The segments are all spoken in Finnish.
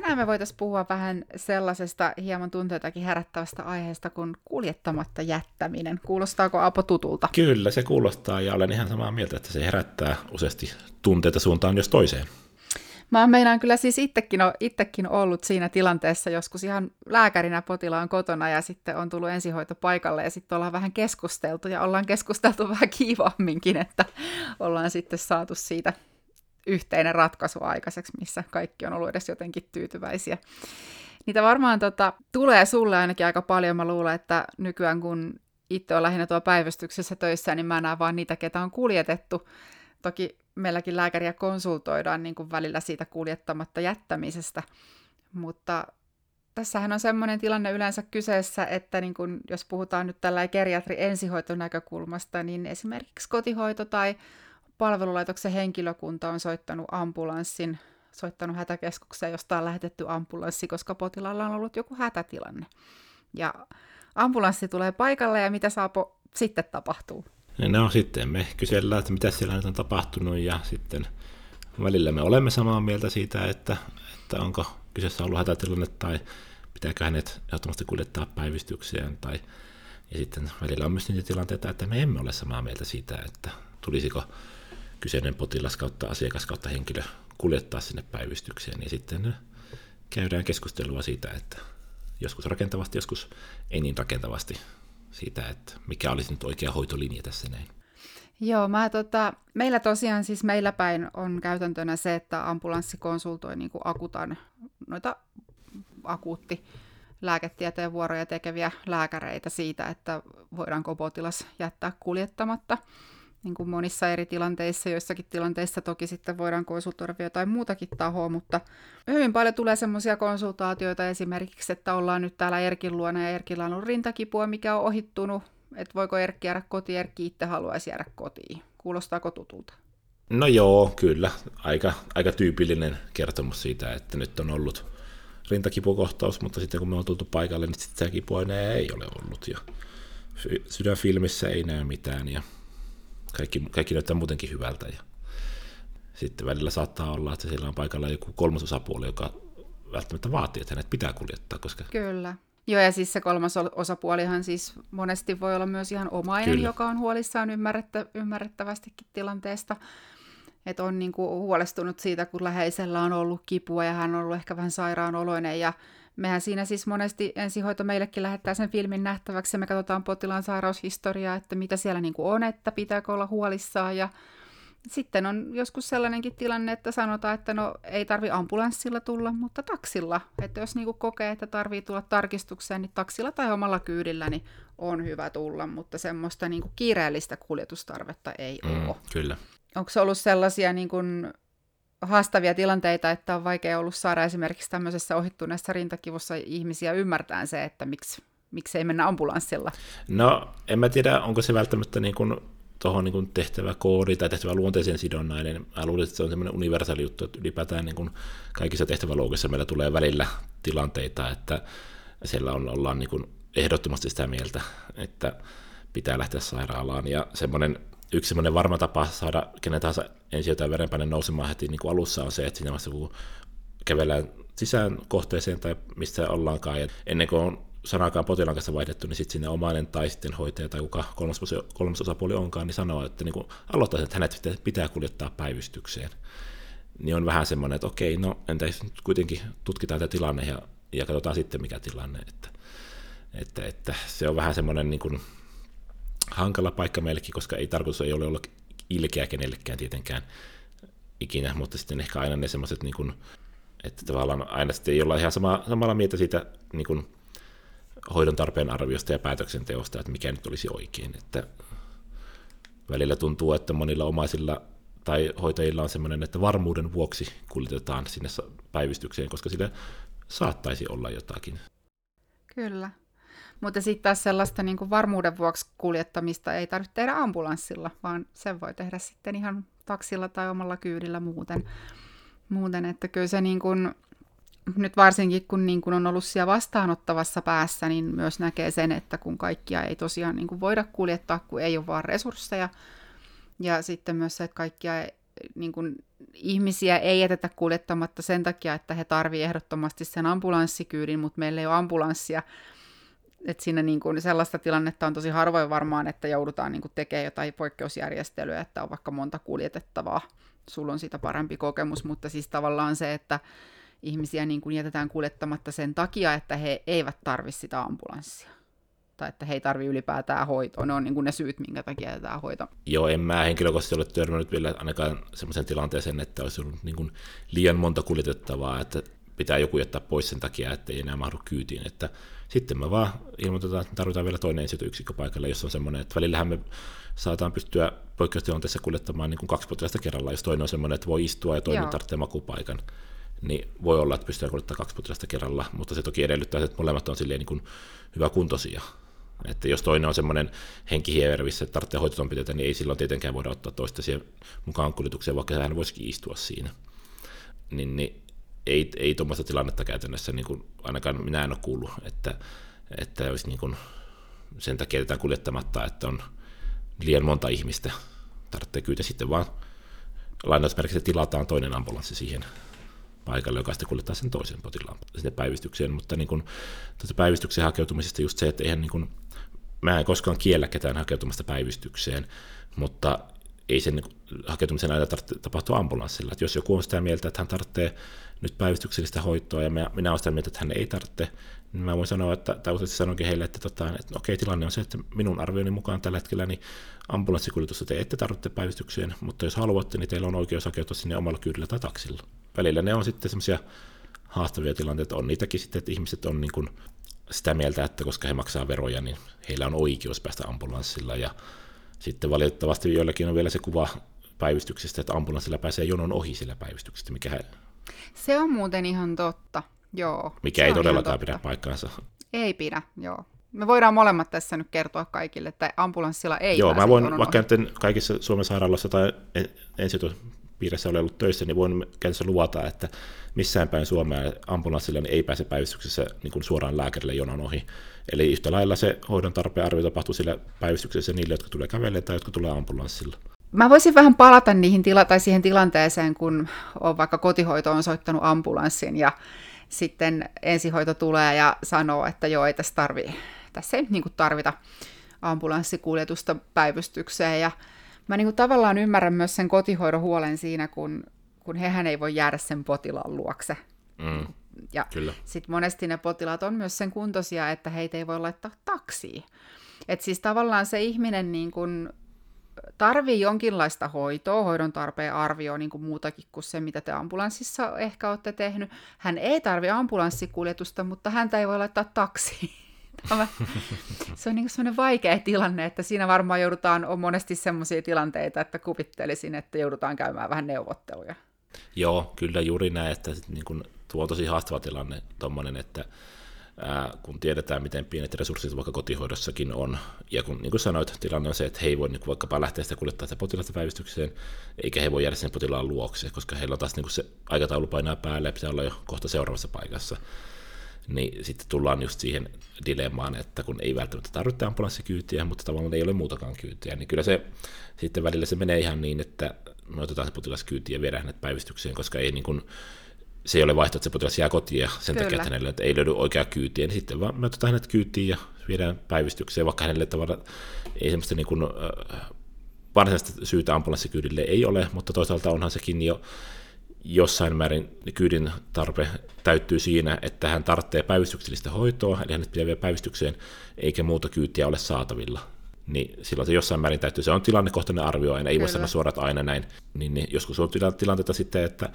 tänään me voitaisiin puhua vähän sellaisesta hieman tunteitakin herättävästä aiheesta kuin kuljettamatta jättäminen. Kuulostaako Apo tutulta? Kyllä, se kuulostaa ja olen ihan samaa mieltä, että se herättää useasti tunteita suuntaan jos toiseen. Mä meinaan kyllä siis itsekin, itsekin ollut siinä tilanteessa joskus ihan lääkärinä potilaan kotona ja sitten on tullut ensihoito paikalle ja sitten ollaan vähän keskusteltu ja ollaan keskusteltu vähän kiivamminkin, että ollaan sitten saatu siitä yhteinen ratkaisu aikaiseksi, missä kaikki on ollut edes jotenkin tyytyväisiä. Niitä varmaan tota, tulee sulle ainakin aika paljon. Mä luulen, että nykyään kun itse on lähinnä tuo päivystyksessä töissä, niin mä näen vaan niitä, ketä on kuljetettu. Toki meilläkin lääkäriä konsultoidaan niin kuin välillä siitä kuljettamatta jättämisestä, mutta tässähän on sellainen tilanne yleensä kyseessä, että niin kun, jos puhutaan nyt tällä geriatri ensihoiton näkökulmasta, niin esimerkiksi kotihoito tai palvelulaitoksen henkilökunta on soittanut ambulanssin, soittanut hätäkeskukseen, josta on lähetetty ambulanssi, koska potilaalla on ollut joku hätätilanne. Ja ambulanssi tulee paikalle ja mitä saapo sitten tapahtuu? No sitten me kysellään, että mitä siellä nyt on tapahtunut ja sitten välillä me olemme samaa mieltä siitä, että, että onko kyseessä ollut hätätilanne tai pitääkö hänet ehdottomasti kuljettaa päivystykseen tai ja sitten välillä on myös niitä tilanteita, että me emme ole samaa mieltä siitä, että tulisiko kyseinen potilas kautta asiakas kautta henkilö kuljettaa sinne päivystykseen, niin sitten käydään keskustelua siitä, että joskus rakentavasti, joskus ei niin rakentavasti siitä, että mikä olisi nyt oikea hoitolinja tässä näin. Joo, mä tota, meillä tosiaan siis meillä päin on käytäntönä se, että ambulanssi konsultoi niin kuin akutan noita akuutti lääketieteen vuoroja tekeviä lääkäreitä siitä, että voidaanko potilas jättää kuljettamatta niin kuin monissa eri tilanteissa, joissakin tilanteissa toki sitten voidaan konsultoida jotain muutakin tahoa, mutta hyvin paljon tulee semmoisia konsultaatioita esimerkiksi, että ollaan nyt täällä Erkin luona ja Erkillä on rintakipua, mikä on ohittunut, että voiko Erkki jäädä kotiin, Erkki itse haluaisi jäädä kotiin. Kuulostaako tutulta? No joo, kyllä. Aika, aika tyypillinen kertomus siitä, että nyt on ollut rintakipukohtaus, mutta sitten kun me on tultu paikalle, niin sitä kipua ei ole ollut. Ja sydänfilmissä ei näy mitään ja kaikki, kaikki näyttää muutenkin hyvältä. Ja sitten välillä saattaa olla, että siellä on paikalla joku kolmas osapuoli, joka välttämättä vaatii, että hänet pitää kuljettaa. Koska... Kyllä. Joo, ja siis se kolmas osapuolihan siis monesti voi olla myös ihan omainen, Kyllä. joka on huolissaan ymmärrettä, ymmärrettävästikin tilanteesta. Että on niin kuin huolestunut siitä, kun läheisellä on ollut kipua ja hän on ollut ehkä vähän sairaanoloinen ja mehän siinä siis monesti ensihoito meillekin lähettää sen filmin nähtäväksi ja me katsotaan potilaan sairaushistoriaa, että mitä siellä niin on, että pitääkö olla huolissaan ja sitten on joskus sellainenkin tilanne, että sanotaan, että no ei tarvi ambulanssilla tulla, mutta taksilla. Että jos niinku kokee, että tarvii tulla tarkistukseen, niin taksilla tai omalla kyydillä niin on hyvä tulla, mutta semmoista niinku kiireellistä kuljetustarvetta ei mm, ole. Kyllä. Onko se ollut sellaisia niin kuin haastavia tilanteita, että on vaikea ollut saada esimerkiksi tämmöisessä ohittuneessa rintakivussa ihmisiä ymmärtää se, että miksi, miksi ei mennä ambulanssilla? No, en mä tiedä, onko se välttämättä niin kuin tuohon niin tehtävä koodi tai tehtävä luonteeseen sidonnainen. Mä luulen, että se on semmoinen universaali juttu, että ylipäätään niin kuin kaikissa tehtäväluokissa meillä tulee välillä tilanteita, että siellä on, ollaan niin kuin ehdottomasti sitä mieltä, että pitää lähteä sairaalaan. Ja semmoinen yksi semmoinen varma tapa saada kenen tahansa ensi jotain verenpaine nousemaan heti niin kuin alussa on se, että siinä vaiheessa kun kävellään sisään kohteeseen tai mistä ollaankaan, ja ennen kuin on sanakaan potilaan kanssa vaihdettu, niin sitten sinne omainen tai sitten hoitaja tai kuka kolmas, kolmas osapuoli onkaan, niin sanoo, että niin aloittaa, että hänet pitää kuljettaa päivystykseen. Niin on vähän semmoinen, että okei, no entä nyt kuitenkin tutkitaan tämä tilanne ja, ja katsotaan sitten mikä tilanne. Että, että, että se on vähän semmoinen niin kuin, hankala paikka meillekin, koska ei tarkoitus ei ole olla ilkeä kenellekään tietenkään ikinä, mutta sitten ehkä aina ne semmoiset, niin kuin, että tavallaan aina sitten ei olla ihan sama, samalla mieltä siitä niin kuin, hoidon tarpeen arviosta ja päätöksenteosta, että mikä nyt olisi oikein. Että välillä tuntuu, että monilla omaisilla tai hoitajilla on semmoinen, että varmuuden vuoksi kuljetetaan sinne päivystykseen, koska sille saattaisi olla jotakin. Kyllä. Mutta sitten taas sellaista niin kuin varmuuden vuoksi kuljettamista ei tarvitse tehdä ambulanssilla, vaan sen voi tehdä sitten ihan taksilla tai omalla kyydillä muuten. muuten että kyllä se niin kuin, nyt varsinkin kun niin kuin on ollut siellä vastaanottavassa päässä, niin myös näkee sen, että kun kaikkia ei tosiaan niin kuin voida kuljettaa, kun ei ole vaan resursseja. Ja sitten myös se, että kaikkia niin kuin, ihmisiä ei jätetä kuljettamatta sen takia, että he tarvitsevat ehdottomasti sen ambulanssikyydin, mutta meillä ei ole ambulanssia. Että siinä niin kuin sellaista tilannetta on tosi harvoin varmaan, että joudutaan niin kuin tekemään jotain poikkeusjärjestelyä, että on vaikka monta kuljetettavaa. Sulla on siitä parempi kokemus, mutta siis tavallaan se, että ihmisiä niin kuin jätetään kuljettamatta sen takia, että he eivät tarvitse sitä ambulanssia tai että he ei tarvi ylipäätään hoitoa. Ne on niin kuin ne syyt, minkä takia jätetään hoito. Joo, en mä henkilökohtaisesti ole törmännyt vielä ainakaan semmoisen tilanteeseen, että olisi ollut niin kuin liian monta kuljetettavaa, että pitää joku jättää pois sen takia, että ei enää mahdu kyytiin. Että sitten me vaan ilmoitetaan, että tarvitaan vielä toinen yksikkö paikalle, jos on semmoinen, että välillähän me saataan pystyä poikkeustilanteessa kuljettamaan niin kuin kaksi potilasta kerrallaan, jos toinen on semmoinen, että voi istua ja toinen Joo. tarvitsee makupaikan niin voi olla, että pystyy kuljettamaan kaksi potilasta kerralla, mutta se toki edellyttää, että molemmat on silleen niin kuin hyvä kuntoisia. Että jos toinen on semmoinen henkihievervissä, että tarvitsee hoitotoimenpiteitä, niin ei silloin tietenkään voida ottaa toista siihen mukaan kuljetukseen, vaikka hän voisikin istua siinä. Niin, niin ei, ei tuommoista tilannetta käytännössä, niin kuin ainakaan minä en ole kuullut, että, että olisi niin kuin sen takia jätetään kuljettamatta, että on liian monta ihmistä. Tarvitsee kyllä sitten vaan lainausmerkissä tilataan toinen ambulanssi siihen paikalle, joka sitten kuljettaa sen toisen potilaan sinne päivystykseen, mutta niin kuin, tuota päivystyksen hakeutumisesta just se, että eihän niin kuin, mä en koskaan kiellä ketään hakeutumasta päivystykseen, mutta ei sen hakeutumisen aina tarvitse tapahtua ambulanssilla. Että jos joku on sitä mieltä, että hän tarvitsee nyt päivystyksellistä hoitoa ja minä olen sitä mieltä, että hän ei tarvitse, niin mä voin sanoa, että, tai useasti sanonkin heille, että, tota, että okei, tilanne on se, että minun arvioni mukaan tällä hetkellä niin ambulanssikuljetusta te ette tarvitse päivystykseen, mutta jos haluatte, niin teillä on oikeus hakeutua sinne omalla kyydillä tai taksilla. Välillä ne on sitten semmoisia haastavia tilanteita, on niitäkin sitten, että ihmiset on niin kuin sitä mieltä, että koska he maksaa veroja, niin heillä on oikeus päästä ambulanssilla ja sitten valitettavasti joillakin on vielä se kuva päivystyksestä, että ambulanssilla pääsee jonon ohi sillä päivystyksestä, mikä. Se on muuten ihan totta, joo. Mikä ei todellakaan pidä paikkaansa. Ei pidä, joo. Me voidaan molemmat tässä nyt kertoa kaikille, että ambulanssilla ei Joo, mä voin vaikka nyt kaikissa Suomen sairaaloissa tai ensihoitopiirissä ole ollut töissä, niin voin käytännössä luvata, että missään päin Suomea ambulanssilla niin ei pääse päivystyksessä niin kuin suoraan lääkärille jonon ohi. Eli yhtä lailla se hoidon tarpeen arvio tapahtuu sillä päivystyksessä niille, jotka tulee kävelemään tai jotka tulee ambulanssilla. Mä voisin vähän palata niihin tila- tai siihen tilanteeseen, kun on vaikka kotihoito on soittanut ambulanssin ja sitten ensihoito tulee ja sanoo, että joo, ei tässä, tarvi, tässä ei niin tarvita ambulanssikuljetusta päivystykseen. Ja mä niin tavallaan ymmärrän myös sen kotihoidon huolen siinä, kun, kun hehän ei voi jäädä sen potilaan luokse. Mm, ja sitten monesti ne potilaat on myös sen kuntoisia, että heitä ei voi laittaa taksiin. Et siis tavallaan se ihminen niin kuin tarvii jonkinlaista hoitoa, hoidon tarpeen arvio niin kuin muutakin kuin se, mitä te ambulanssissa ehkä olette tehnyt. Hän ei tarvi ambulanssikuljetusta, mutta häntä ei voi laittaa taksiin. Tämä, se on niin sellainen vaikea tilanne, että siinä varmaan joudutaan, on monesti sellaisia tilanteita, että kuvittelisin, että joudutaan käymään vähän neuvotteluja. Joo, kyllä juuri näin, että niin kun, tuo on tosi haastava tilanne tuommoinen, että kun tiedetään, miten pienet resurssit vaikka kotihoidossakin on, ja kun niin kuin sanoit, tilanne on se, että he ei voi niin vaikkapa lähteä sitä kuljettaa sitä potilasta päivystykseen, eikä he voi jäädä sen potilaan luokse, koska heillä on taas niin se aikataulu painaa päälle, ja pitää olla jo kohta seuraavassa paikassa. Niin sitten tullaan just siihen dilemmaan, että kun ei välttämättä tarvitse ambulanssikyytiä, mutta tavallaan ei ole muutakaan kyytiä, niin kyllä se sitten välillä se menee ihan niin, että me otetaan se potilaskyyti ja viedään hänet päivystykseen, koska ei niin kuin, se ei ole vaihtoehto, että se potilas jää kotiin ja sen Kyllä. takia, että hänelle että ei löydy oikea kyytiä, niin sitten vaan me otetaan hänet kyytiin ja viedään päivystykseen, vaikka hänelle tavallaan ei semmoista niin kuin, äh, varsinaista syytä ambulanssikyydille ei ole, mutta toisaalta onhan sekin jo jossain määrin kyydin tarpe täyttyy siinä, että hän tarvitsee päivystyksellistä hoitoa, eli hänet pitää viedä päivystykseen, eikä muuta kyytiä ole saatavilla. Niin silloin se jossain määrin täytyy. Se on tilannekohtainen arvio aina, ei Kyllä. voi sanoa suorat aina näin. Niin, niin joskus on tilanteita sitten, että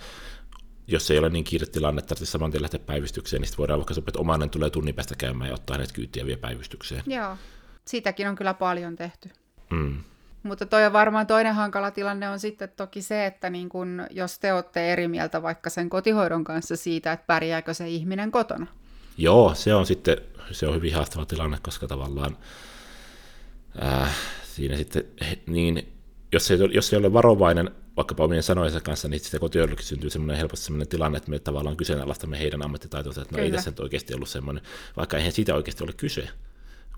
jos ei ole niin kiire tilanne, että tarvitsisi saman tien lähteä päivystykseen, niin sitten voidaan vaikka sopia, että omainen tulee tunnin päästä käymään ja ottaa hänet kyytiä vie päivystykseen. Joo, siitäkin on kyllä paljon tehty. Mm. Mutta toi on varmaan toinen hankala tilanne on sitten toki se, että niin kun, jos te olette eri mieltä vaikka sen kotihoidon kanssa siitä, että pärjääkö se ihminen kotona. Joo, se on sitten se on hyvin haastava tilanne, koska tavallaan äh, siinä sitten niin, jos ei, jos ei ole varovainen vaikkapa omien sanojensa kanssa, niin sitten kotihoidollakin syntyy semmoinen helposti semmoinen tilanne, että me tavallaan kyseenalaistamme heidän ammattitaitonsa, että no Kyllä. ei tässä nyt oikeasti ollut semmoinen, vaikka eihän siitä oikeasti ole kyse,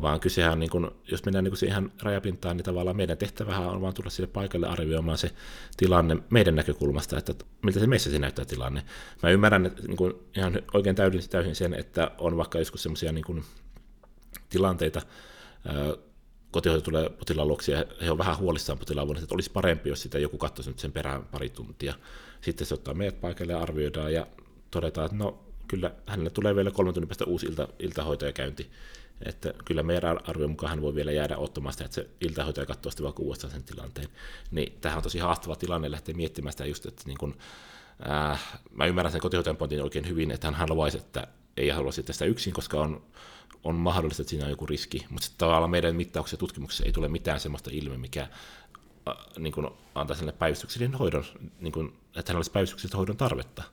vaan kysehän on, niin kun, jos mennään niin siihen rajapintaan, niin tavallaan meidän tehtävähän on vaan tulla sille paikalle arvioimaan se tilanne meidän näkökulmasta, että miltä se meissä se näyttää tilanne. Mä ymmärrän että, niin kun, ihan oikein täysin, täysin sen, että on vaikka joskus semmoisia niin tilanteita, kotihoito tulee potilaan luoksi ja he on vähän huolissaan potilaan vuodesta, että olisi parempi, jos sitä joku katsoisi nyt sen perään pari tuntia. Sitten se ottaa meidät paikalle ja arvioidaan ja todetaan, että no kyllä hänelle tulee vielä kolmen tunnin päästä uusi ilta, iltahoitajakäynti. Että kyllä meidän arvion mukaan hän voi vielä jäädä ottamaan sitä, että se iltahoitaja katsoo sitten vaikka uudestaan sen tilanteen. Niin tämähän on tosi haastava tilanne lähteä miettimään sitä just, että niin kun, äh, mä ymmärrän sen kotihoitajan pointin oikein hyvin, että hän haluaisi, että ei halua sitä yksin, koska on on mahdollista, että siinä on joku riski, mutta sitten tavallaan meidän mittauksessa ja tutkimuksessa ei tule mitään sellaista ilmiöä, mikä niin kuin antaa sille päivystyksellinen hoidon, niin kuin, että hän olisi päivystyksellistä hoidon tarvetta.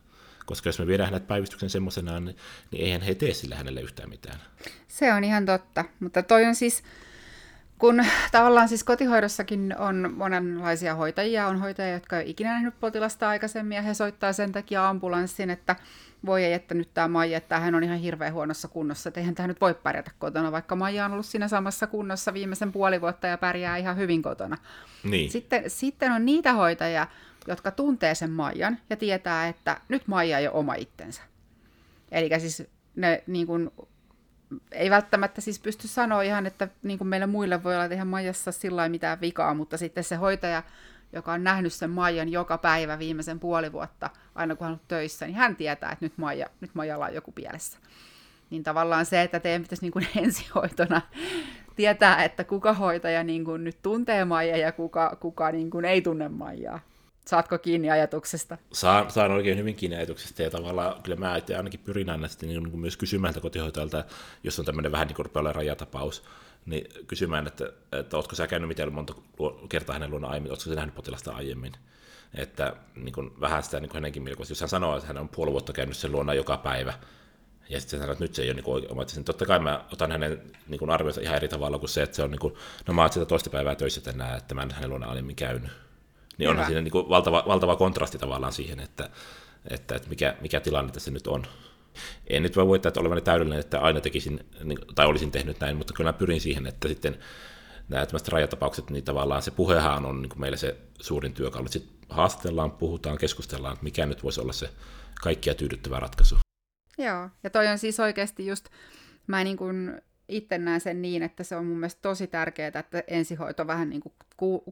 Koska jos me viedään hänet päivystyksen semmoisenaan, niin, niin eihän he tee sille hänelle yhtään mitään. Se on ihan totta, mutta toi on siis, kun tavallaan siis kotihoidossakin on monenlaisia hoitajia, on hoitajia, jotka ei ikinä nähnyt potilasta aikaisemmin, ja he soittaa sen takia ambulanssin, että voi ei, että nyt tämä Maija, että hän on ihan hirveän huonossa kunnossa, että eihän tämä nyt voi pärjätä kotona, vaikka Maija on ollut siinä samassa kunnossa viimeisen puoli vuotta ja pärjää ihan hyvin kotona. Niin. Sitten, sitten on niitä hoitajia, jotka tuntee sen Maijan ja tietää, että nyt Maija ei ole oma itsensä. Eli siis ne niin kuin, ei välttämättä siis pysty sanoa ihan, että niin kuin meillä muille voi olla, että eihän Maijassa sillä mitään vikaa, mutta sitten se hoitaja joka on nähnyt sen Maijan joka päivä viimeisen puoli vuotta, aina kun hän on töissä, niin hän tietää, että nyt, Maija, nyt Maijalla on joku pielessä. Niin tavallaan se, että teidän pitäisi niin kuin ensihoitona tietää, että kuka hoitaja niin kuin nyt tuntee Maija ja kuka, kuka niin kuin ei tunne Maijaa. Saatko kiinni ajatuksesta? Saan, saan oikein hyvin kiinni ajatuksesta ja tavallaan kyllä mä ainakin pyrin aina sitten niin kuin myös kysymään kotihoitajalta, jos on tämmöinen vähän niin kuin rajatapaus, niin kysymään, että, että oletko sä käynyt miten monta kertaa hänen luona aiemmin, oletko sä nähnyt potilasta aiemmin. Että niin kuin, vähän sitä niin kuin hänenkin mielikuvasta, jos hän sanoo, että hän on puoli vuotta käynyt sen luona joka päivä, ja sitten sanoo, että nyt se ei ole niin kuin, niin totta kai mä otan hänen niin kuin arvionsa ihan eri tavalla kuin se, että se on niin kuin, no mä oon sitä toista päivää töissä tänään, että mä en hänen luona aiemmin käynyt. Niin onhan siinä niin kuin valtava, valtava kontrasti tavallaan siihen, että, että, että mikä, mikä tilanne tässä nyt on en nyt voi voittaa, että olevani täydellinen, että aina tekisin, niin, tai olisin tehnyt näin, mutta kyllä mä pyrin siihen, että sitten nämä rajatapaukset, niin tavallaan se puhehan on niin meillä se suurin työkalu. Sitten haastatellaan, puhutaan, keskustellaan, että mikä nyt voisi olla se kaikkia tyydyttävä ratkaisu. Joo, ja toi on siis oikeasti just, mä niin kuin itse näen sen niin, että se on mun mielestä tosi tärkeää, että ensihoito vähän niin kuin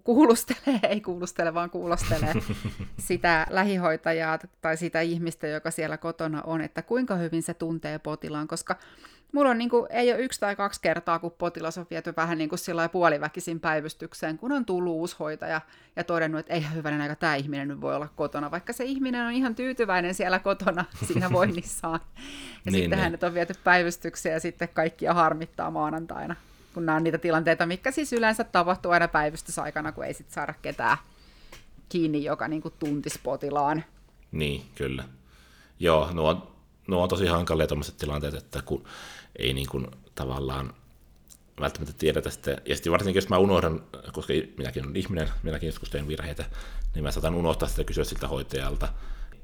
kuulustelee, ei kuulustele, vaan kuulostelee sitä lähihoitajaa tai sitä ihmistä, joka siellä kotona on, että kuinka hyvin se tuntee potilaan, koska mulla on niin kuin, ei ole yksi tai kaksi kertaa, kun potilas on viety vähän niin kuin sillä puoliväkisin päivystykseen, kun on tullut uusi hoitaja ja todennut, että eihän hyvänen aika tämä ihminen nyt voi olla kotona, vaikka se ihminen on ihan tyytyväinen siellä kotona siinä voinnissaan. Ja niin, sitten niin. hänet on viety päivystykseen ja sitten kaikkia harmittaa maanantaina, kun nämä on niitä tilanteita, mikä siis yleensä tapahtuu aina päivystysaikana, kun ei sitten saada ketään kiinni, joka niin kuin tuntisi potilaan. Niin, kyllä. Joo, nuo nuo on tosi hankalia tuommoiset tilanteet, että kun ei niin kuin tavallaan välttämättä tiedetä sitä. Ja sitten varsinkin, jos mä unohdan, koska minäkin olen ihminen, minäkin joskus teen virheitä, niin mä saatan unohtaa sitä kysyä siltä hoitajalta,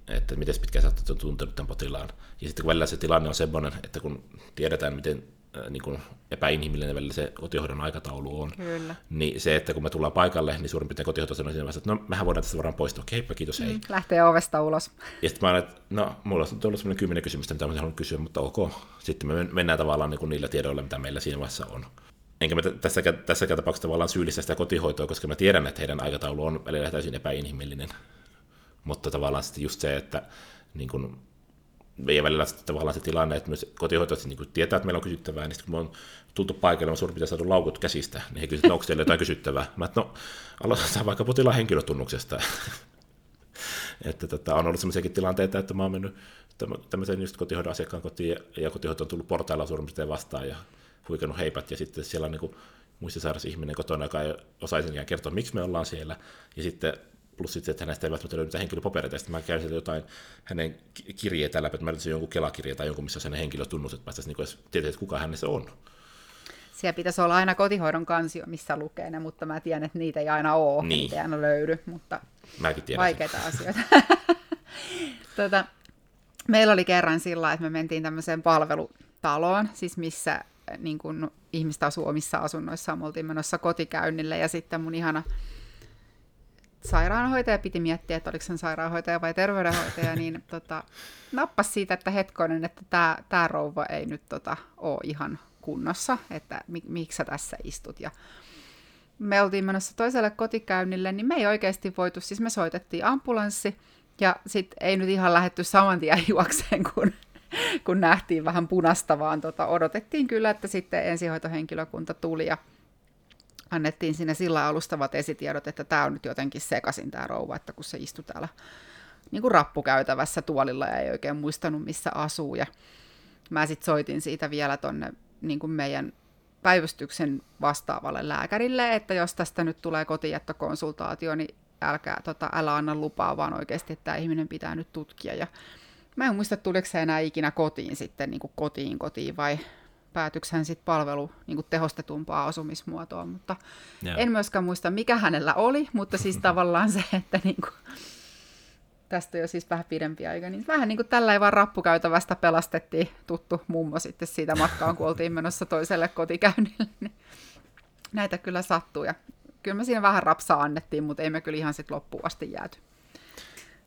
että miten pitkään sä oot tuntenut tämän potilaan. Ja sitten kun välillä se tilanne on semmoinen, että kun tiedetään, miten niin kuin epäinhimillinen välillä se kotihoidon aikataulu on. Kyllä. Niin se, että kun me tullaan paikalle, niin suurin piirtein kotihoito sanoo siinä vaiheessa, että no mehän voidaan tästä varmaan poistua. Okei, heippa, kiitos, hei. Mm, lähtee ovesta ulos. Ja sitten mä olen, että no mulla on tullut sellainen kymmenen kysymystä, mitä mä haluan kysyä, mutta ok. Sitten me mennään tavallaan niin kuin niillä tiedoilla, mitä meillä siinä vaiheessa on. Enkä mä tässäkään, tässäkään tapauksessa tavallaan syyllistä sitä kotihoitoa, koska mä tiedän, että heidän aikataulu on välillä täysin epäinhimillinen. Mutta tavallaan sitten just se, että niin kuin, ja välillä tavallaan se tilanne, että myös kotihoitajat niin tietää, että meillä on kysyttävää, niin sitten kun me on tultu paikalle, on suurin piirtein saatu laukut käsistä, niin he kysyvät, onko teillä jotain kysyttävää. Mä että no, aloitetaan vaikka potilaan henkilötunnuksesta. että tota, on ollut sellaisiakin tilanteita, että mä oon mennyt tämmöisen just kotihoidon asiakkaan kotiin, ja kotihoito on tullut portailla suurin piirtein vastaan, ja huikannut heipat, ja sitten siellä on niin muistisairas ihminen kotona, joka ei osaisi kertoa, miksi me ollaan siellä, ja sitten plus sitten, että hänestä ei välttämättä löydy henkilöpapereita, sitten mä käyn sieltä jotain hänen kirjeitä läpi, että mä löytäisin jonkun kelakirje tai jonkun, missä on hänen henkilötunnus, että päästäisiin niin tietää, että kuka hänessä on. Siellä pitäisi olla aina kotihoidon kansio, missä lukee ne, mutta mä tiedän, että niitä ei aina ole, niin. niitä ei aina löydy, mutta Mäkin tiedän vaikeita sen. asioita. tota, meillä oli kerran sillä että me mentiin tämmöiseen palvelutaloon, siis missä niin kun ihmiset asuu omissa asunnoissaan, me oltiin menossa kotikäynnille ja sitten mun ihana sairaanhoitaja piti miettiä, että oliko se sairaanhoitaja vai terveydenhoitaja, niin tota, nappas siitä, että hetkonen, että tämä tää rouva ei nyt tota, ole ihan kunnossa, että mi, miksi sä tässä istut. Ja me oltiin menossa toiselle kotikäynnille, niin me ei oikeasti voitu, siis me soitettiin ambulanssi, ja sitten ei nyt ihan lähetty saman tien juokseen, kun, kun nähtiin vähän punasta, vaan tota, odotettiin kyllä, että sitten ensihoitohenkilökunta tuli ja annettiin sinne sillä alustavat esitiedot, että tämä on nyt jotenkin sekasin tämä rouva, että kun se istui täällä niin kuin rappukäytävässä tuolilla ja ei oikein muistanut, missä asuu. Ja mä sitten soitin siitä vielä tonne niin meidän päivystyksen vastaavalle lääkärille, että jos tästä nyt tulee kotijättökonsultaatio, niin älkää, tota, älä anna lupaa, vaan oikeasti, että tämä ihminen pitää nyt tutkia. Ja mä en muista, tuliko se enää ikinä kotiin sitten, niin kuin kotiin kotiin, vai päätykshän sitten palvelu niin kuin tehostetumpaa asumismuotoa, mutta Joo. en myöskään muista, mikä hänellä oli, mutta siis tavallaan se, että niin kuin, tästä jo siis vähän pidempi aika, niin vähän niin kuin tällä vaan rappukäytävästä pelastettiin tuttu mummo sitten siitä matkaan, kun oltiin menossa toiselle kotikäynnille. Niin näitä kyllä sattuu ja kyllä me siinä vähän rapsaa annettiin, mutta ei me kyllä ihan sitten loppuun asti jääty,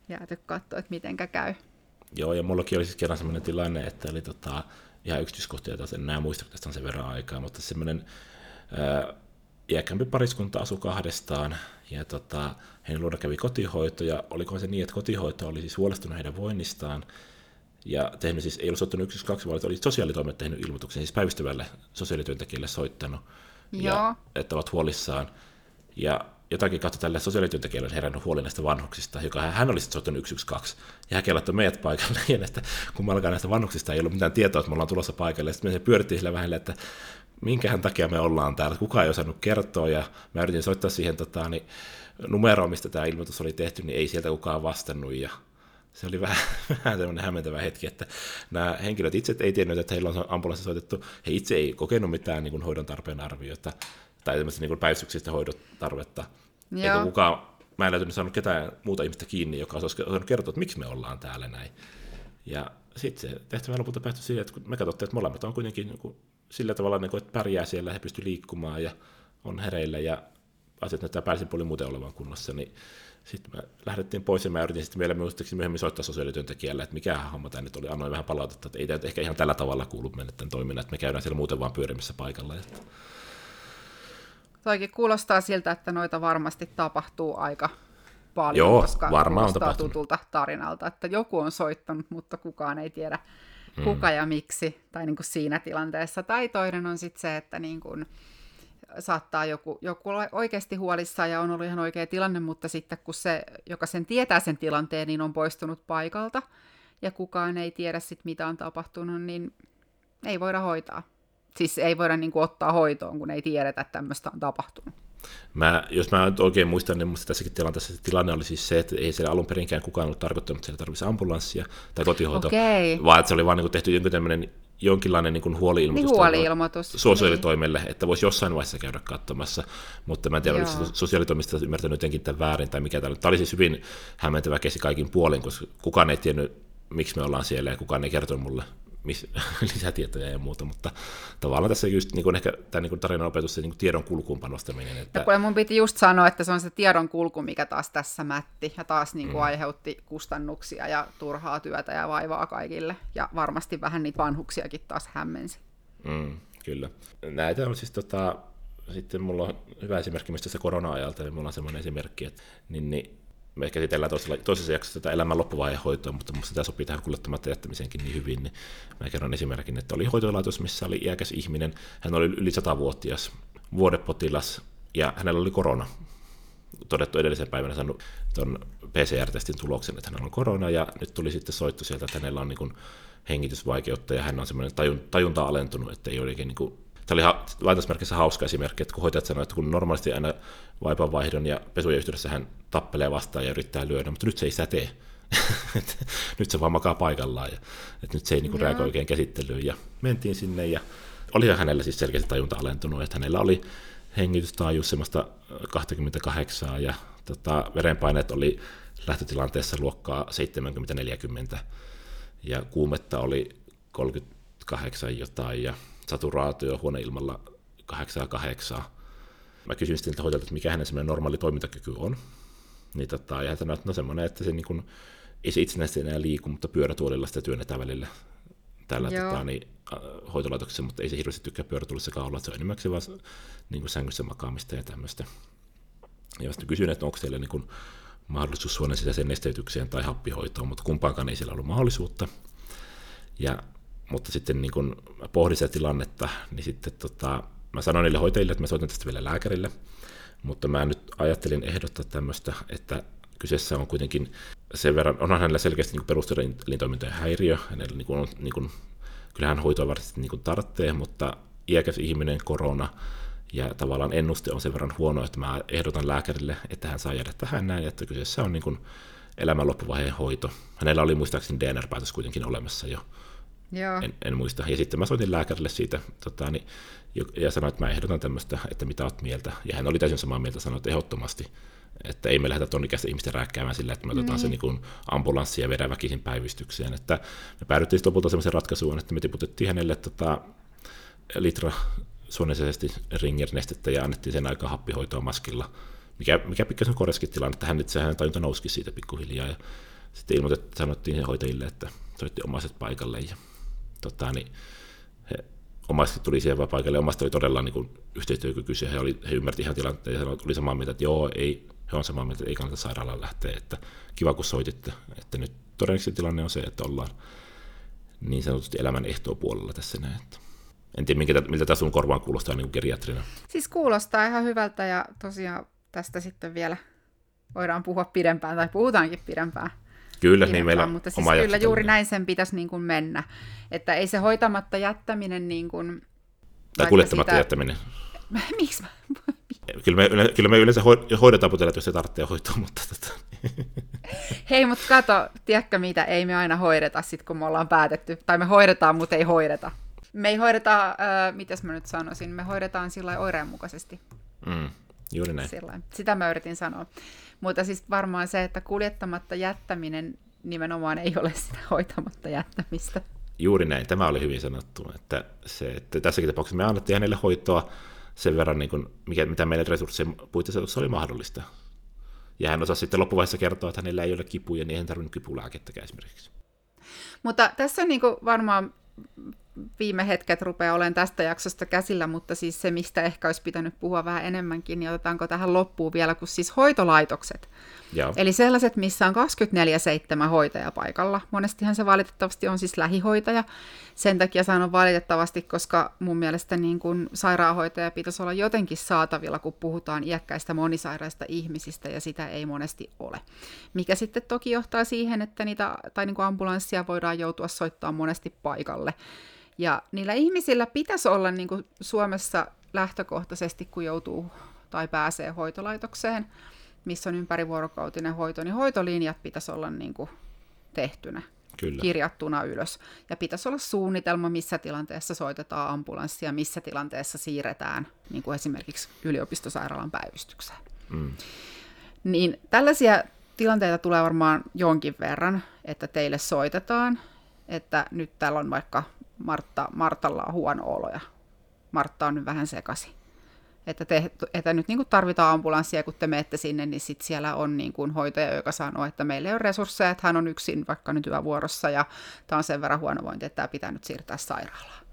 jääty katsoa, että mitenkä käy. Joo, ja mullakin oli siis kerran sellainen tilanne, että oli tota, ihan yksityiskohtia taas en enää muista, tästä on sen verran aikaa, mutta semmoinen iäkämpi pariskunta asui kahdestaan, ja tota, heidän luona kävi kotihoito, ja oliko se niin, että kotihoito oli siis huolestunut heidän voinnistaan, ja tehnyt siis, ei ollut soittanut yksi kaksi, vaan oli sosiaalitoimet tehnyt ilmoituksen, siis päivystävälle sosiaalityöntekijälle soittanut, Joo. ja, että ovat huolissaan. Ja jotakin kautta tälle sosiaalityöntekijälle on herännyt huoli näistä vanhuksista, joka hän olisi soittanut 112, ja hän kelloittoi meidät paikalle, ja että kun mä alkaa näistä vanhuksista, ei ollut mitään tietoa, että me ollaan tulossa paikalle, ja sitten me pyörittiin sillä vähän, että minkähän takia me ollaan täällä, kukaan ei osannut kertoa, ja mä yritin soittaa siihen tota, niin, numeroon, mistä tämä ilmoitus oli tehty, niin ei sieltä kukaan vastannut, ja se oli vähän, vähän tämmöinen hämmentävä hetki, että nämä henkilöt itse ei tiennyt, että heillä on ambulanssi soitettu, he itse ei kokenut mitään niin kuin hoidon tarpeen arviota, tai tämmöistä niin päivystyksistä hoidotarvetta. Joo. Eikä kukaan, mä en löytynyt saanut ketään muuta ihmistä kiinni, joka olisi osannut kertoa, että miksi me ollaan täällä näin. Ja sitten se tehtävä lopulta päättyi siihen, että me katsottiin, että molemmat on kuitenkin niin kuin, sillä tavalla, niin kuin, että pärjää siellä, he pystyvät liikkumaan ja on hereillä ja asiat näyttää pääsin puolin muuten olevan kunnossa, niin sitten me lähdettiin pois ja mä yritin sitten vielä muistaakseni myöhemmin soittaa sosiaalityöntekijälle, että mikä homma tämä nyt oli. Annoin vähän palautetta, että ei tämä ehkä ihan tällä tavalla kuulu mennä tämän toiminnan, että me käydään siellä muuten vaan pyörimässä paikalla. Että Toikin kuulostaa siltä, että noita varmasti tapahtuu aika paljon, Joo, koska varmaan on tutulta tarinalta, että joku on soittanut, mutta kukaan ei tiedä mm. kuka ja miksi, tai niin kuin siinä tilanteessa. Tai toinen on sitten se, että niin kuin saattaa joku, joku olla oikeasti huolissaan ja on ollut ihan oikea tilanne, mutta sitten kun se, joka sen tietää sen tilanteen, niin on poistunut paikalta, ja kukaan ei tiedä sitten, mitä on tapahtunut, niin ei voida hoitaa. Siis ei voida niin kuin, ottaa hoitoon, kun ei tiedetä, että tämmöistä on tapahtunut. Mä, jos mä oikein muistan, niin musta tässäkin tilanteessa se tilanne oli siis se, että ei siellä alun perinkään kukaan ollut tarkoittanut, että siellä tarvitsisi ambulanssia tai kotihoito, okay. vaan että se oli vaan niin tehty jonkun tämmöinen jonkinlainen niin huoli-ilmoitus, niin huoli-ilmoitus sosiaalitoimelle, niin. että voisi jossain vaiheessa käydä katsomassa, mutta mä en tiedä, oliko sosiaalitoimista ymmärtänyt jotenkin tämän väärin tai mikä tämä Tämä oli siis hyvin hämmentävä kesi kaikin puolin, koska kukaan ei tiennyt, miksi me ollaan siellä ja kukaan ei kertonut mulle mis, lisätietoja ja muuta, mutta tavallaan tässä just niin kuin ehkä tämä niin tarinan opetus, se niin tiedon kulkuun panostaminen. Että... Ja kun mun piti just sanoa, että se on se tiedon kulku, mikä taas tässä mätti ja taas niin kuin mm. aiheutti kustannuksia ja turhaa työtä ja vaivaa kaikille ja varmasti vähän niitä vanhuksiakin taas hämmensi. Mm, kyllä. Näitä on siis tota, sitten mulla on hyvä esimerkki myös tässä korona-ajalta, niin mulla on semmoinen esimerkki, että niin, niin me käsitellään toisella, toisessa jaksossa tätä elämän loppuvaiheen hoitoa, mutta minusta tämä sopii tähän kuljettamatta jättämiseenkin niin hyvin, niin mä kerron esimerkin, että oli hoitolaitos, missä oli iäkäs ihminen, hän oli yli 100-vuotias vuodepotilas, ja hänellä oli korona, todettu edellisen päivänä saanut tuon PCR-testin tuloksen, että hänellä on korona, ja nyt tuli sitten soitto sieltä, että hänellä on niin hengitysvaikeutta, ja hän on semmoinen tajun, tajunta alentunut, että ei oikein niin kuin Tämä oli lainausmerkissä hauska esimerkki, että kun hoitajat sanoivat, että kun normaalisti aina vaipanvaihdon ja pesujen yhteydessä hän tappelee vastaan ja yrittää lyödä, mutta nyt se ei sitä tee. nyt se vaan makaa paikallaan ja että nyt se ei niinku reagoi oikein käsittelyyn. Ja mentiin sinne ja oli hänellä siis selkeästi tajunta alentunut, että hänellä oli hengitystaajuus semmoista 28 ja tota, verenpaineet oli lähtötilanteessa luokkaa 70-40 ja kuumetta oli 38 jotain ja saturaatio huoneilmalla 8 8. Mä kysyin sitten hoitajalta, että mikä hänen semmoinen normaali toimintakyky on. Niin tota, ja hän sanoi, että no semmoinen, että se niin kuin, ei se itsenäisesti enää liiku, mutta pyörätuolilla sitä työnnetään välillä tällä tota, niin, hoitolaitoksessa, mutta ei se hirveästi tykkää pyörätuolissakaan olla, että se on enimmäkseen vaan niin kuin sängyssä makaamista ja tämmöistä. Ja sitten kysyin, että onko teillä niin kuin, mahdollisuus suonen sisäiseen nesteytykseen tai happihoitoon, mutta kumpaankaan ei siellä ollut mahdollisuutta. Ja, mutta sitten niin kun pohdin sitä tilannetta, niin sitten tota, mä sanoin niille hoitajille, että mä soitan tästä vielä lääkärille, mutta mä nyt ajattelin ehdottaa tämmöistä, että kyseessä on kuitenkin sen verran, onhan hänellä selkeästi niin perustelintoimintojen häiriö, hänellä niin kuin, niin kuin, kyllähän hoitoa varsinaisesti niin tarvitsee, mutta iäkäs ihminen, korona, ja tavallaan ennuste on sen verran huono, että mä ehdotan lääkärille, että hän saa jäädä tähän näin, että kyseessä on niin kuin elämän loppuvaiheen hoito. Hänellä oli muistaakseni DNR-päätös kuitenkin olemassa jo. Joo. En, en, muista. Ja sitten mä soitin lääkärille siitä tota, niin, ja sanoin, että mä ehdotan tämmöistä, että mitä oot mieltä. Ja hän oli täysin samaa mieltä, sanoi, että ehdottomasti, että ei me lähdetä tonnikäistä ihmistä rääkkäämään sillä, että me otetaan mm. se niin kuin ambulanssi ja vedään väkisin päivystykseen. Että me päädyttiin lopulta semmoisen ratkaisuun, että me tiputettiin hänelle tota, litra suunnitelmasti ringernestettä ja annettiin sen aika happihoitoa maskilla, mikä, mikä pikkasen korjaskikin tilanne, että hän nyt hän tajunta nousikin siitä pikkuhiljaa. Ja sitten ilmoitettiin, sanottiin hoitajille, että soitti omaiset paikalle ja tota, niin he, omaiset tuli siihen omaiset oli todella niin yhteistyökykyisiä, he, oli, he ymmärsivät ihan tilanteen ja tuli samaa mieltä, että joo, ei, he on samaa mieltä, että ei kannata sairaalaan lähteä, että kiva kun soititte, että nyt todennäköisesti tilanne on se, että ollaan niin sanotusti elämän puolella tässä näin. Että en tiedä, minkä, miltä tämä sun korvaan kuulostaa niin geriatrina. Siis kuulostaa ihan hyvältä ja tosiaan tästä sitten vielä voidaan puhua pidempään tai puhutaankin pidempään. Kyllä, niin meillä mutta siis kyllä juuri näin sen pitäisi niin kuin mennä. Että ei se hoitamatta jättäminen niin kuin... Tai kuljettamatta sitä... jättäminen. Miksi. Kyllä me, kyllä me yleensä hoidetaan potilaat, jos se tarvitsee hoitoa, mutta... Tota... Hei, mutta kato, tiedätkö mitä, ei me aina hoideta sit, kun me ollaan päätetty. Tai me hoidetaan, mutta ei hoideta. Me ei hoideta, äh, mitäs mä nyt sanoisin, me hoidetaan sillä oireenmukaisesti. Mm, juuri näin. Sillain. Sitä mä yritin sanoa. Mutta siis varmaan se, että kuljettamatta jättäminen nimenomaan ei ole sitä hoitamatta jättämistä. Juuri näin, tämä oli hyvin sanottu. Että, se, että tässäkin tapauksessa me annettiin hänelle hoitoa sen verran, niin kuin, mikä, mitä meidän resurssien puitteissa oli mahdollista. Ja hän osasi sitten loppuvaiheessa kertoa, että hänellä ei ole kipuja, niin ei hän tarvinnut kipulääkettäkään esimerkiksi. Mutta tässä on niin varmaan viime hetket rupeaa olemaan tästä jaksosta käsillä, mutta siis se, mistä ehkä olisi pitänyt puhua vähän enemmänkin, niin otetaanko tähän loppuun vielä, kun siis hoitolaitokset. Joo. Eli sellaiset, missä on 24-7 hoitaja paikalla. Monestihan se valitettavasti on siis lähihoitaja. Sen takia sanon valitettavasti, koska mun mielestä niin kun sairaanhoitaja pitäisi olla jotenkin saatavilla, kun puhutaan iäkkäistä monisairaista ihmisistä, ja sitä ei monesti ole. Mikä sitten toki johtaa siihen, että niitä, tai niin ambulanssia voidaan joutua soittamaan monesti paikalle. Ja niillä ihmisillä pitäisi olla niin kuin Suomessa lähtökohtaisesti, kun joutuu tai pääsee hoitolaitokseen, missä on ympärivuorokautinen hoito, niin hoitolinjat pitäisi olla niin kuin tehtynä, Kyllä. kirjattuna ylös. Ja pitäisi olla suunnitelma, missä tilanteessa soitetaan ambulanssia, missä tilanteessa siirretään niin kuin esimerkiksi yliopistosairaalan päivystykseen. Mm. Niin tällaisia tilanteita tulee varmaan jonkin verran, että teille soitetaan, että nyt täällä on vaikka Martta, Martalla on huono olo ja Martta on nyt vähän sekasi. Että, te, että nyt niin kuin tarvitaan ambulanssia, kun te menette sinne, niin sit siellä on niin kuin hoitaja, joka sanoo, että meillä ei ole resursseja, että hän on yksin vaikka nyt yövuorossa ja tämä on sen verran huonovointi, että tämä pitää nyt siirtää sairaalaan.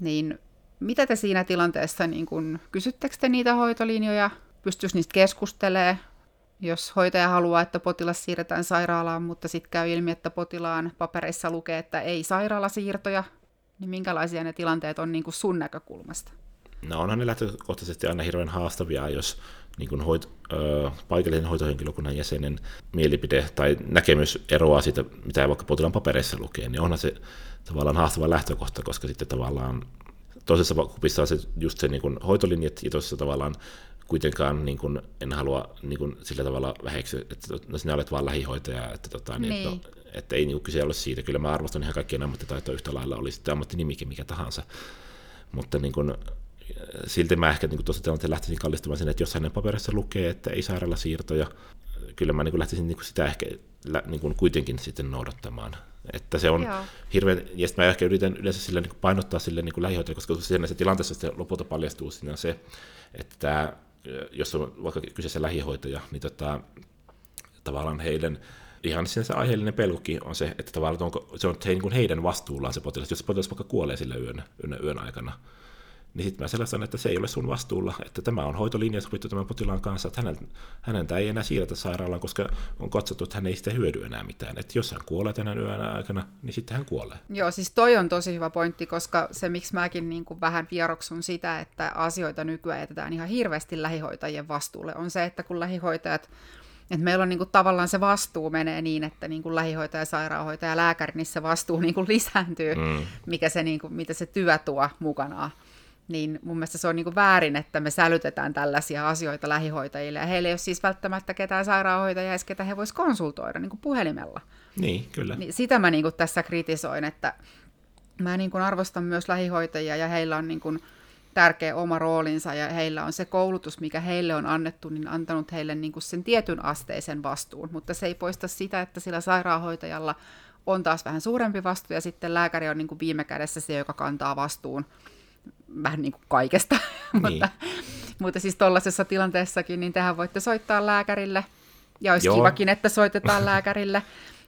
Niin mitä te siinä tilanteessa, niin kysyttekö te niitä hoitolinjoja, pystyisi niistä keskustelemaan, jos hoitaja haluaa, että potilas siirretään sairaalaan, mutta sitten käy ilmi, että potilaan papereissa lukee, että ei sairaalasiirtoja, niin minkälaisia ne tilanteet on niin kuin sun näkökulmasta? No onhan ne lähtökohtaisesti aina hirveän haastavia, jos niin kuin hoit, ö, paikallisen hoitohenkilökunnan jäsenen mielipide tai näkemys eroaa siitä, mitä vaikka potilaan papereissa lukee, niin onhan se tavallaan haastava lähtökohta, koska sitten tavallaan toisessa kupissa on se just se niin kuin hoitolinjat ja toisessa tavallaan kuitenkaan niin kuin, en halua niin kuin, sillä tavalla väheksyä, että no, sinä olet vain lähihoitaja, että, tota, niin, niin. Että, no, että ei niin kuin, kyse ole siitä. Kyllä mä arvostan ihan kaikkien ammattitaitoa yhtä lailla, oli sitten ammattinimikin mikä tahansa. Mutta niin kuin, silti mä ehkä niin tuossa tilanteessa lähtisin kallistumaan sen, että jos hänen paperissa lukee, että ei sairaalasiirtoja, kyllä mä niin kuin lähtisin niin kuin sitä ehkä niin kuin kuitenkin sitten noudattamaan. Että se on Joo. hirveän, ja sitten mä ehkä yritän yleensä sille niin painottaa sille niin lähihoitajalle, koska siinä se tilanteessa sitten lopulta paljastuu siinä se, että tämä, jos on vaikka kyseessä lähihoitaja, niin tota, tavallaan heidän ihan se aiheellinen pelkokin on se, että tavallaan onko, se on niin heidän vastuullaan se potilas, jos se potilas vaikka kuolee sillä yön, yön, yön aikana, niin sitten mä sellaisen, että se ei ole sun vastuulla, että tämä on hoitolinja sovittu tämän potilaan kanssa, että hänen, häneltä ei enää siirretä sairaalaan, koska on katsottu, että hän ei sitä hyödy enää mitään. Että jos hän kuolee tänä yön aikana, niin sitten hän kuolee. Joo, siis toi on tosi hyvä pointti, koska se, miksi mäkin niin kuin vähän vieroksun sitä, että asioita nykyään jätetään ihan hirveästi lähihoitajien vastuulle, on se, että kun lähihoitajat että meillä on niin kuin, tavallaan se vastuu menee niin, että niin kuin lähihoitaja, sairaanhoitaja ja lääkäri, niin se vastuu niin kuin lisääntyy, mm. mikä se, niin kuin, mitä se työ tuo mukanaan niin mun mielestä se on niin kuin väärin, että me sälytetään tällaisia asioita lähihoitajille. Ja heillä ei ole siis välttämättä ketään sairaanhoitajaa, ketä he voisivat konsultoida niin kuin puhelimella. Niin, kyllä. Niin sitä mä niin kuin tässä kritisoin, että mä niin kuin arvostan myös lähihoitajia ja heillä on niin kuin tärkeä oma roolinsa ja heillä on se koulutus, mikä heille on annettu, niin antanut heille niin kuin sen tietyn asteisen vastuun. Mutta se ei poista sitä, että sillä sairaanhoitajalla on taas vähän suurempi vastuu ja sitten lääkäri on niin kuin viime kädessä se, joka kantaa vastuun vähän niin kuin kaikesta, niin. mutta, mutta siis tuollaisessa tilanteessakin, niin tehän voitte soittaa lääkärille, ja olisi Joo. kivakin, että soitetaan lääkärille,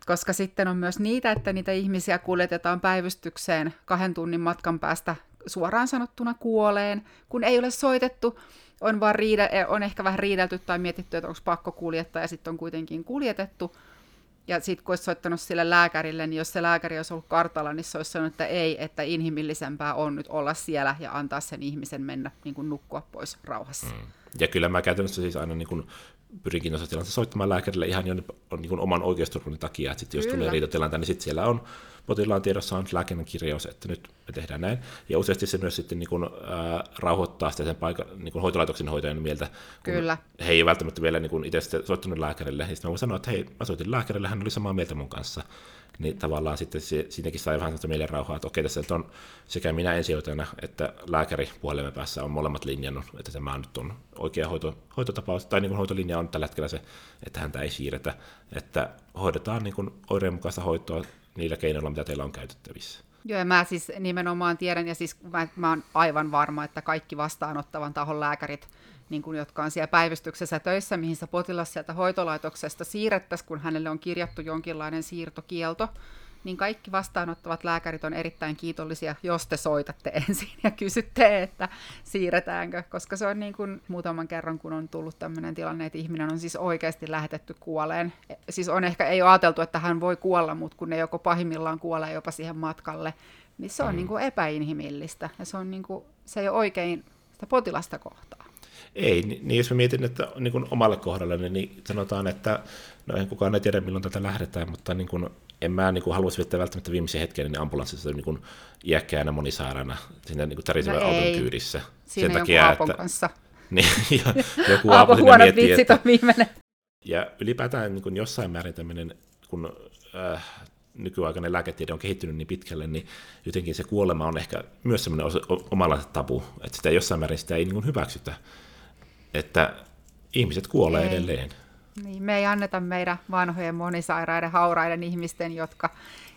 koska sitten on myös niitä, että niitä ihmisiä kuljetetaan päivystykseen kahden tunnin matkan päästä suoraan sanottuna kuoleen, kun ei ole soitettu, on, vaan riide, on ehkä vähän riidelty tai mietitty, että onko pakko kuljettaa, ja sitten on kuitenkin kuljetettu, ja sitten kun olisi soittanut sille lääkärille, niin jos se lääkäri olisi ollut kartalla, niin se olisi sanonut, että ei, että inhimillisempää on nyt olla siellä ja antaa sen ihmisen mennä niin kuin nukkua pois rauhassa. Mm. Ja kyllä mä käytännössä siis aina niin kuin pyrinkin tuossa tilanteessa soittamaan lääkärille ihan jo niin kuin oman oikeusturvan takia, että sit jos kyllä. tulee riitatilanteen, niin sitten siellä on potilaan tiedossa on lääkärin kirjaus, että nyt me tehdään näin. Ja useasti se myös sitten niin kuin, äh, rauhoittaa sitä sen paikan, niin kuin hoitolaitoksen hoitajan mieltä, kun Kyllä. he ei välttämättä vielä niin kuin itse soittanut lääkärille. Ja sitten mä voin sanoa, että hei, mä soitin lääkärille, hän oli samaa mieltä mun kanssa. Niin tavallaan sitten se, siinäkin sai vähän sellaista mielen rauhaa, että okei, tässä on sekä minä ensihoitajana että lääkäri puhelimen päässä on molemmat linjannut, että tämä nyt on oikea hoito, hoitotapaus, tai niin kuin hoitolinja on tällä hetkellä se, että häntä ei siirretä, että hoidetaan niin kuin oireenmukaista hoitoa niillä keinoilla, mitä teillä on käytettävissä. Joo, ja mä siis nimenomaan tiedän, ja siis mä, mä oon aivan varma, että kaikki vastaanottavan tahon lääkärit, niin kuin, jotka on siellä päivystyksessä töissä, mihin se potilas sieltä hoitolaitoksesta siirrettäisiin, kun hänelle on kirjattu jonkinlainen siirtokielto, niin kaikki vastaanottavat lääkärit on erittäin kiitollisia, jos te soitatte ensin ja kysytte, että siirretäänkö, koska se on niin kuin muutaman kerran, kun on tullut tämmöinen tilanne, että ihminen on siis oikeasti lähetetty kuoleen. Siis on ehkä, ei ole ajateltu, että hän voi kuolla, mutta kun ne joko pahimmillaan kuolee jopa siihen matkalle, niin se on mm. niin kuin epäinhimillistä ja se, on niin kuin, se ei ole oikein sitä potilasta kohtaa. Ei, niin jos mä mietin, että niin kuin omalle kohdalle, niin sanotaan, että no en kukaan ei tiedä milloin tätä lähdetään, mutta niin kuin en mä niin kuin, haluaisi viettää välttämättä viimeisen hetken niin ambulanssissa niin kuin, iäkkäänä monisairaana sinne niin tärisevän no auton kyydissä. Siinä Sen takia, Aapon että, kanssa. Niin, ja joku Aapo huonot miettii, vitsit on viimeinen. Ja ylipäätään niin kuin jossain määrin tämmöinen, kun äh, nykyaikainen lääketiede on kehittynyt niin pitkälle, niin jotenkin se kuolema on ehkä myös semmoinen omanlaiset tabu, että sitä jossain määrin sitä ei niin hyväksytä, että ihmiset kuolee ei. edelleen. Niin, me ei anneta meidän vanhojen monisairaiden hauraiden ihmisten, jotka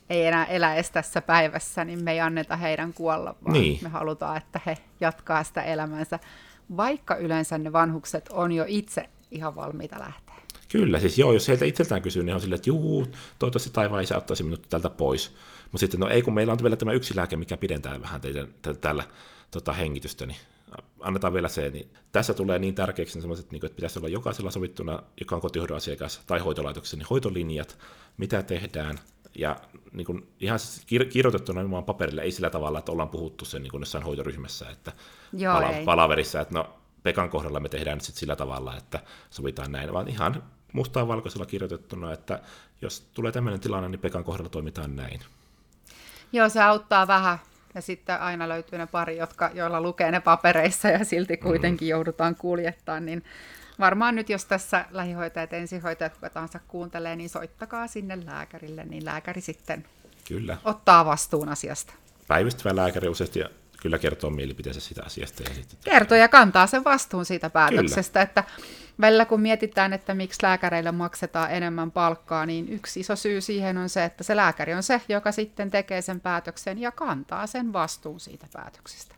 ei enää elä edes tässä päivässä, niin me ei anneta heidän kuolla, vaan niin. me halutaan, että he jatkaa sitä elämänsä, vaikka yleensä ne vanhukset on jo itse ihan valmiita lähteä. Kyllä, siis joo, jos heiltä itseltään kysyy, niin on silleen, että juu, toivottavasti taivaan isä ottaisi minut tältä pois. Mutta sitten, no ei, kun meillä on vielä tämä yksi lääke, mikä pidentää vähän teidän, tällä tota, hengitystä, niin annetaan vielä se, niin tässä tulee niin tärkeäksi sellaiset, niin kuin, että pitäisi olla jokaisella sovittuna, joka on kotihoidon asiakas tai hoitolaitoksessa, niin hoitolinjat, mitä tehdään, ja niin kuin, ihan siis kir- kirjoitettuna nimenomaan paperille, ei sillä tavalla, että ollaan puhuttu sen niin kuin jossain hoitoryhmässä, että Joo, pala- ei. palaverissa, että no Pekan kohdalla me tehdään nyt sit sillä tavalla, että sovitaan näin, vaan ihan mustaa valkoisella kirjoitettuna, että jos tulee tämmöinen tilanne, niin Pekan kohdalla toimitaan näin. Joo, se auttaa vähän ja sitten aina löytyy ne pari, jotka, joilla lukee ne papereissa ja silti mm. kuitenkin joudutaan kuljettaa, niin varmaan nyt jos tässä lähihoitajat, ensihoitajat, kuka tahansa kuuntelee, niin soittakaa sinne lääkärille, niin lääkäri sitten Kyllä. ottaa vastuun asiasta. Päivystävä lääkäri useasti kyllä kertoo mielipiteensä sitä asiasta. Ja sitten... Kertoo ja kantaa sen vastuun siitä päätöksestä, kyllä. että välillä kun mietitään, että miksi lääkäreille maksetaan enemmän palkkaa, niin yksi iso syy siihen on se, että se lääkäri on se, joka sitten tekee sen päätöksen ja kantaa sen vastuun siitä päätöksestä.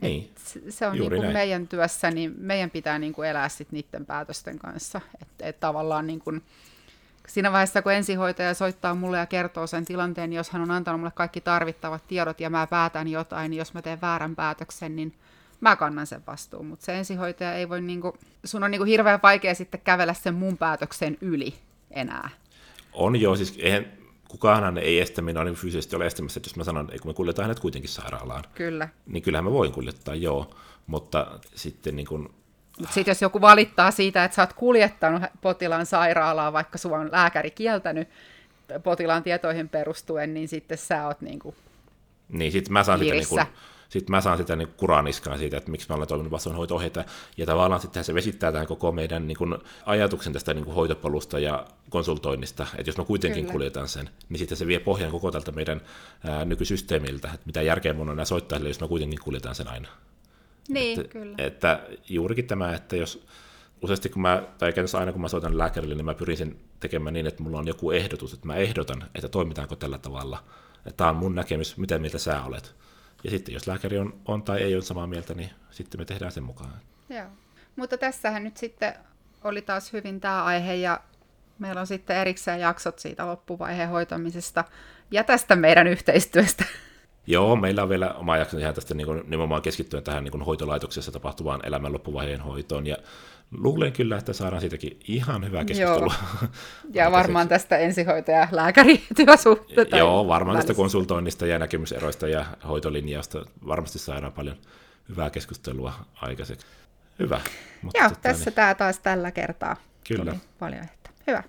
Niin, Et se on niin kuin meidän työssä, niin meidän pitää niin kuin elää sit niiden päätösten kanssa. Että et tavallaan niin kuin, siinä vaiheessa, kun ensihoitaja soittaa mulle ja kertoo sen tilanteen, niin jos hän on antanut mulle kaikki tarvittavat tiedot ja mä päätän jotain, niin jos mä teen väärän päätöksen, niin mä kannan sen vastuun. Mutta se ensihoitaja ei voi, niinku, sun on niinku hirveän vaikea sitten kävellä sen mun päätöksen yli enää. On joo, siis eihän, kukaan ei estä minua niin fyysisesti ole estämässä, että jos mä sanon, että kun me kuljetaan hänet kuitenkin sairaalaan, Kyllä. niin kyllähän mä voin kuljettaa, joo, mutta sitten niin kuin, mutta sitten jos joku valittaa siitä, että sä oot kuljettanut potilaan sairaalaan, vaikka sua on lääkäri kieltänyt potilaan tietoihin perustuen, niin sitten sä oot niinku Niin, sitten mä saan piirissä. sitä niinku, sitten mä saan sitä niin kuraniskaan siitä, että miksi mä olen toiminut vastuunhoito-ohjeita. Ja tavallaan sitten se vesittää tämän koko meidän niin kuin, ajatuksen tästä niin kuin hoitopolusta ja konsultoinnista, että jos mä kuitenkin Kyllä. kuljetan sen, niin sitten se vie pohjan koko tältä meidän ää, nykysysteemiltä, että mitä järkeä mun on enää soittaa jos mä kuitenkin kuljetan sen aina. Niin, että, kyllä. Että juurikin tämä, että jos useasti kun mä, tai käytännössä aina kun mä soitan lääkärille, niin mä pyrin sen tekemään niin, että mulla on joku ehdotus, että mä ehdotan, että toimitaanko tällä tavalla. Että tämä on mun näkemys, mitä mieltä sä olet. Ja sitten jos lääkäri on, on tai ei ole samaa mieltä, niin sitten me tehdään sen mukaan. Joo. Mutta tässähän nyt sitten oli taas hyvin tämä aihe ja meillä on sitten erikseen jaksot siitä loppuvaiheen hoitamisesta ja tästä meidän yhteistyöstä. Joo, meillä on vielä oma jakso ihan tästä niin kuin, nimenomaan keskittyen tähän niin kuin hoitolaitoksessa tapahtuvaan elämän loppuvaiheen hoitoon. Ja luulen kyllä, että saadaan siitäkin ihan hyvää keskustelua. Joo. Ja varmaan tästä ensihoitaja lääkärityösuhteesta. Joo, varmaan välissä. tästä konsultoinnista ja näkemyseroista ja hoitolinjasta varmasti saadaan paljon hyvää keskustelua aikaiseksi. Hyvä. Mutta Joo, tota, tässä niin... tämä taas tällä kertaa. Kyllä. Tuli paljon, että hyvä.